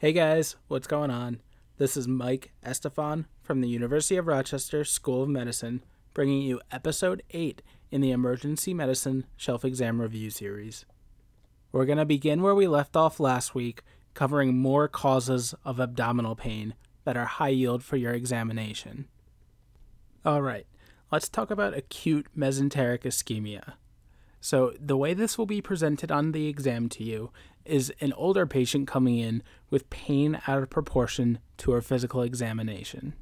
Hey guys, what's going on? This is Mike Estefan from the University of Rochester School of Medicine, bringing you episode 8 in the Emergency Medicine Shelf Exam Review series. We're going to begin where we left off last week, covering more causes of abdominal pain that are high yield for your examination. Alright, let's talk about acute mesenteric ischemia. So, the way this will be presented on the exam to you is an older patient coming in with pain out of proportion to her physical examination.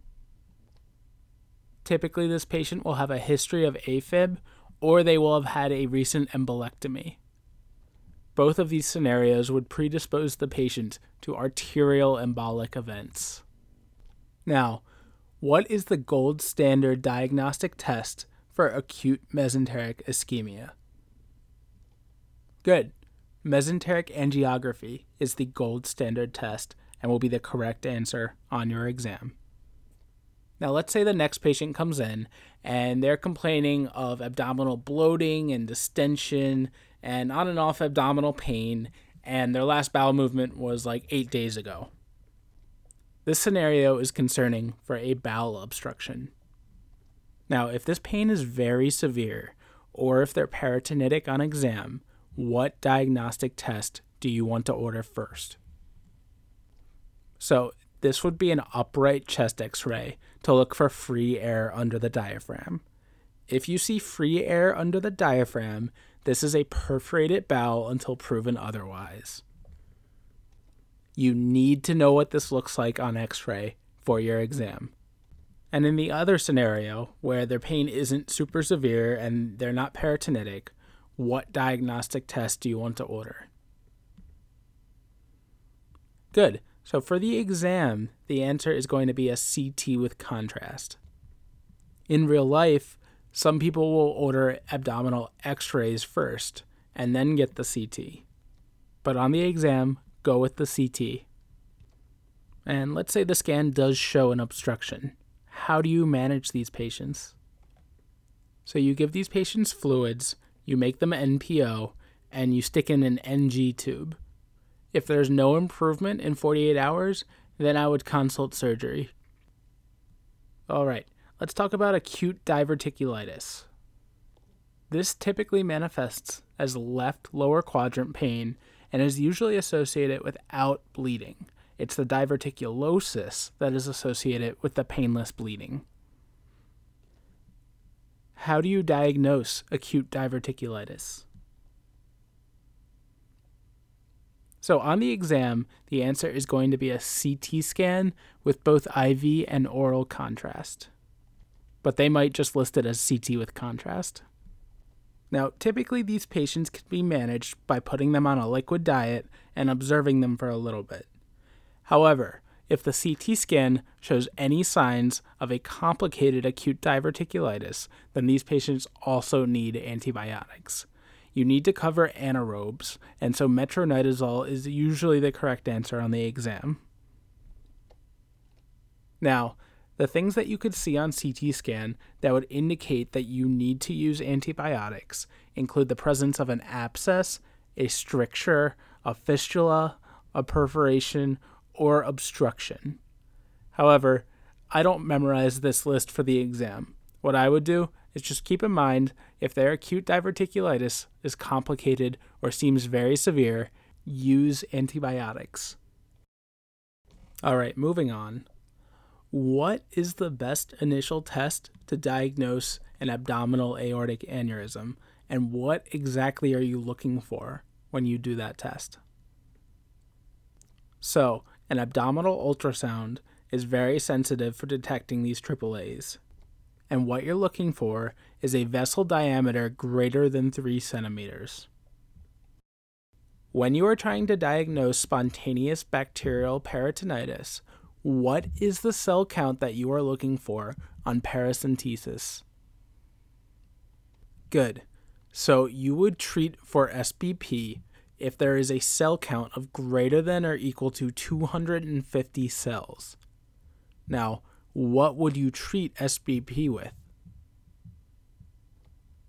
Typically, this patient will have a history of AFib or they will have had a recent embolectomy. Both of these scenarios would predispose the patient to arterial embolic events. Now, what is the gold standard diagnostic test for acute mesenteric ischemia? Good. Mesenteric angiography is the gold standard test and will be the correct answer on your exam. Now, let's say the next patient comes in and they're complaining of abdominal bloating and distension and on and off abdominal pain, and their last bowel movement was like eight days ago. This scenario is concerning for a bowel obstruction. Now, if this pain is very severe, or if they're peritonitic on exam, what diagnostic test do you want to order first? So, this would be an upright chest x ray to look for free air under the diaphragm. If you see free air under the diaphragm, this is a perforated bowel until proven otherwise. You need to know what this looks like on x ray for your exam. And in the other scenario, where their pain isn't super severe and they're not peritonitic, what diagnostic test do you want to order? Good. So for the exam, the answer is going to be a CT with contrast. In real life, some people will order abdominal x rays first and then get the CT. But on the exam, go with the CT. And let's say the scan does show an obstruction. How do you manage these patients? So you give these patients fluids you make them NPO, and you stick in an NG tube. If there's no improvement in 48 hours, then I would consult surgery. All right, let's talk about acute diverticulitis. This typically manifests as left lower quadrant pain and is usually associated without bleeding. It's the diverticulosis that is associated with the painless bleeding. How do you diagnose acute diverticulitis? So, on the exam, the answer is going to be a CT scan with both IV and oral contrast. But they might just list it as CT with contrast. Now, typically, these patients can be managed by putting them on a liquid diet and observing them for a little bit. However, if the CT scan shows any signs of a complicated acute diverticulitis, then these patients also need antibiotics. You need to cover anaerobes, and so metronidazole is usually the correct answer on the exam. Now, the things that you could see on CT scan that would indicate that you need to use antibiotics include the presence of an abscess, a stricture, a fistula, a perforation, or obstruction. However, I don't memorize this list for the exam. What I would do is just keep in mind if their acute diverticulitis is complicated or seems very severe, use antibiotics. All right, moving on. What is the best initial test to diagnose an abdominal aortic aneurysm, and what exactly are you looking for when you do that test? So, an abdominal ultrasound is very sensitive for detecting these AAAs. And what you're looking for is a vessel diameter greater than 3 centimeters. When you are trying to diagnose spontaneous bacterial peritonitis, what is the cell count that you are looking for on paracentesis? Good. So you would treat for SBP if there is a cell count of greater than or equal to 250 cells. Now, what would you treat SBP with?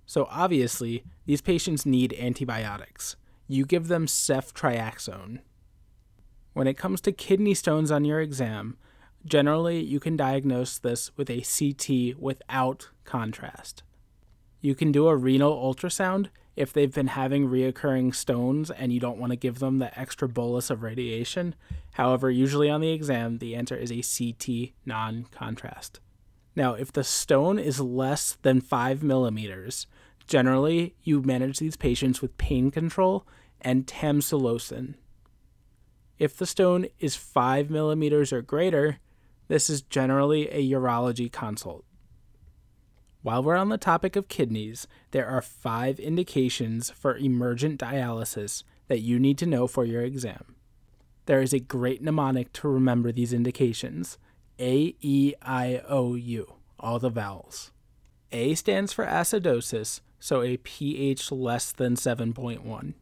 So, obviously, these patients need antibiotics. You give them ceftriaxone. When it comes to kidney stones on your exam, generally you can diagnose this with a CT without contrast. You can do a renal ultrasound if they've been having reoccurring stones and you don't want to give them the extra bolus of radiation. However, usually on the exam, the answer is a CT non contrast. Now, if the stone is less than 5 millimeters, generally you manage these patients with pain control and tamsulosin. If the stone is 5 millimeters or greater, this is generally a urology consult. While we're on the topic of kidneys, there are five indications for emergent dialysis that you need to know for your exam. There is a great mnemonic to remember these indications A, E, I, O, U, all the vowels. A stands for acidosis, so a pH less than 7.1.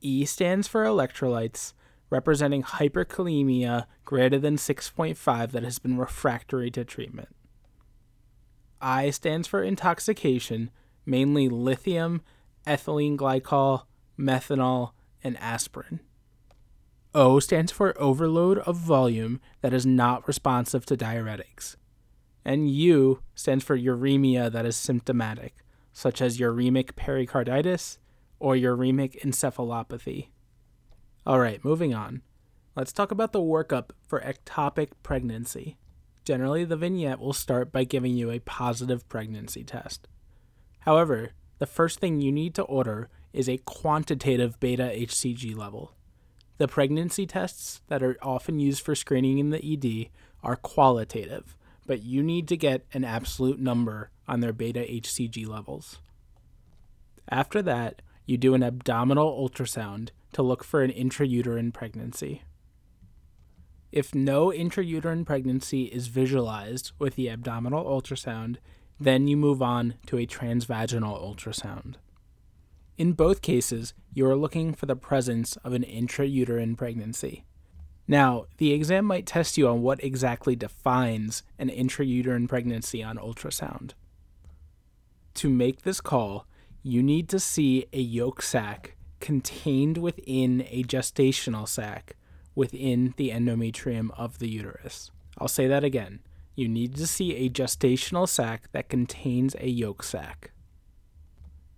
E stands for electrolytes, representing hyperkalemia greater than 6.5 that has been refractory to treatment. I stands for intoxication, mainly lithium, ethylene glycol, methanol, and aspirin. O stands for overload of volume that is not responsive to diuretics. And U stands for uremia that is symptomatic, such as uremic pericarditis or uremic encephalopathy. All right, moving on. Let's talk about the workup for ectopic pregnancy. Generally, the vignette will start by giving you a positive pregnancy test. However, the first thing you need to order is a quantitative beta HCG level. The pregnancy tests that are often used for screening in the ED are qualitative, but you need to get an absolute number on their beta HCG levels. After that, you do an abdominal ultrasound to look for an intrauterine pregnancy. If no intrauterine pregnancy is visualized with the abdominal ultrasound, then you move on to a transvaginal ultrasound. In both cases, you are looking for the presence of an intrauterine pregnancy. Now, the exam might test you on what exactly defines an intrauterine pregnancy on ultrasound. To make this call, you need to see a yolk sac contained within a gestational sac within the endometrium of the uterus. I'll say that again. You need to see a gestational sac that contains a yolk sac.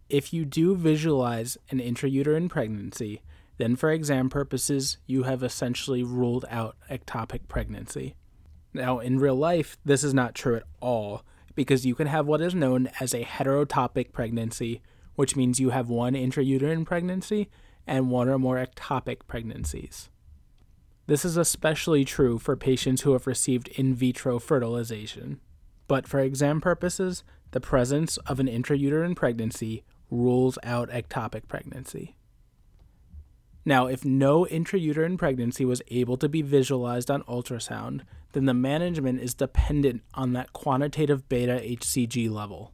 If you do visualize an intrauterine pregnancy, then for exam purposes, you have essentially ruled out ectopic pregnancy. Now, in real life, this is not true at all because you can have what is known as a heterotopic pregnancy, which means you have one intrauterine pregnancy and one or more ectopic pregnancies. This is especially true for patients who have received in vitro fertilization. But for exam purposes, the presence of an intrauterine pregnancy rules out ectopic pregnancy. Now, if no intrauterine pregnancy was able to be visualized on ultrasound, then the management is dependent on that quantitative beta HCG level.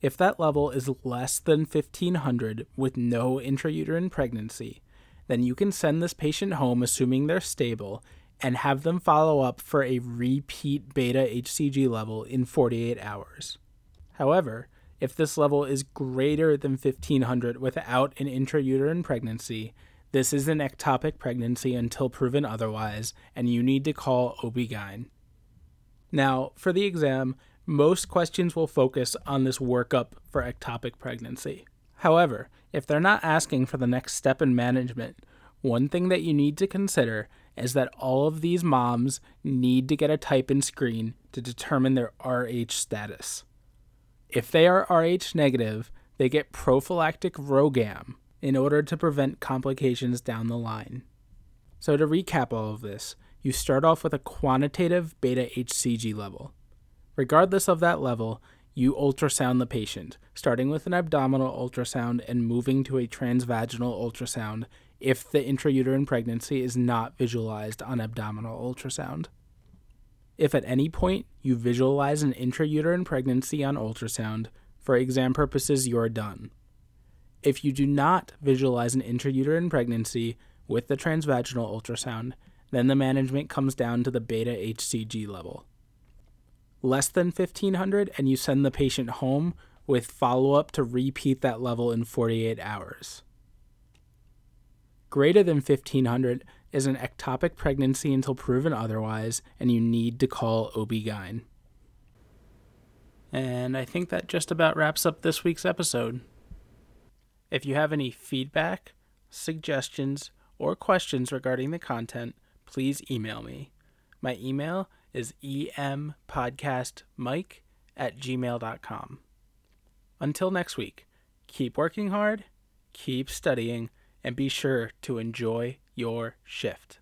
If that level is less than 1500 with no intrauterine pregnancy, then you can send this patient home assuming they're stable and have them follow up for a repeat beta HCG level in 48 hours. However, if this level is greater than 1500 without an intrauterine pregnancy, this is an ectopic pregnancy until proven otherwise, and you need to call OB-GYN. Now, for the exam, most questions will focus on this workup for ectopic pregnancy. However, if they're not asking for the next step in management, one thing that you need to consider is that all of these moms need to get a type and screen to determine their RH status. If they are RH negative, they get prophylactic RhoGAM in order to prevent complications down the line. So, to recap all of this, you start off with a quantitative beta HCG level. Regardless of that level, you ultrasound the patient, starting with an abdominal ultrasound and moving to a transvaginal ultrasound if the intrauterine pregnancy is not visualized on abdominal ultrasound. If at any point you visualize an intrauterine pregnancy on ultrasound, for exam purposes, you're done. If you do not visualize an intrauterine pregnancy with the transvaginal ultrasound, then the management comes down to the beta HCG level less than 1500 and you send the patient home with follow up to repeat that level in 48 hours. Greater than 1500 is an ectopic pregnancy until proven otherwise, and you need to call OB-GYN. And I think that just about wraps up this week's episode. If you have any feedback, suggestions, or questions regarding the content, please email me. My email is empodcastmike at gmail.com. Until next week, keep working hard, keep studying, and be sure to enjoy your shift.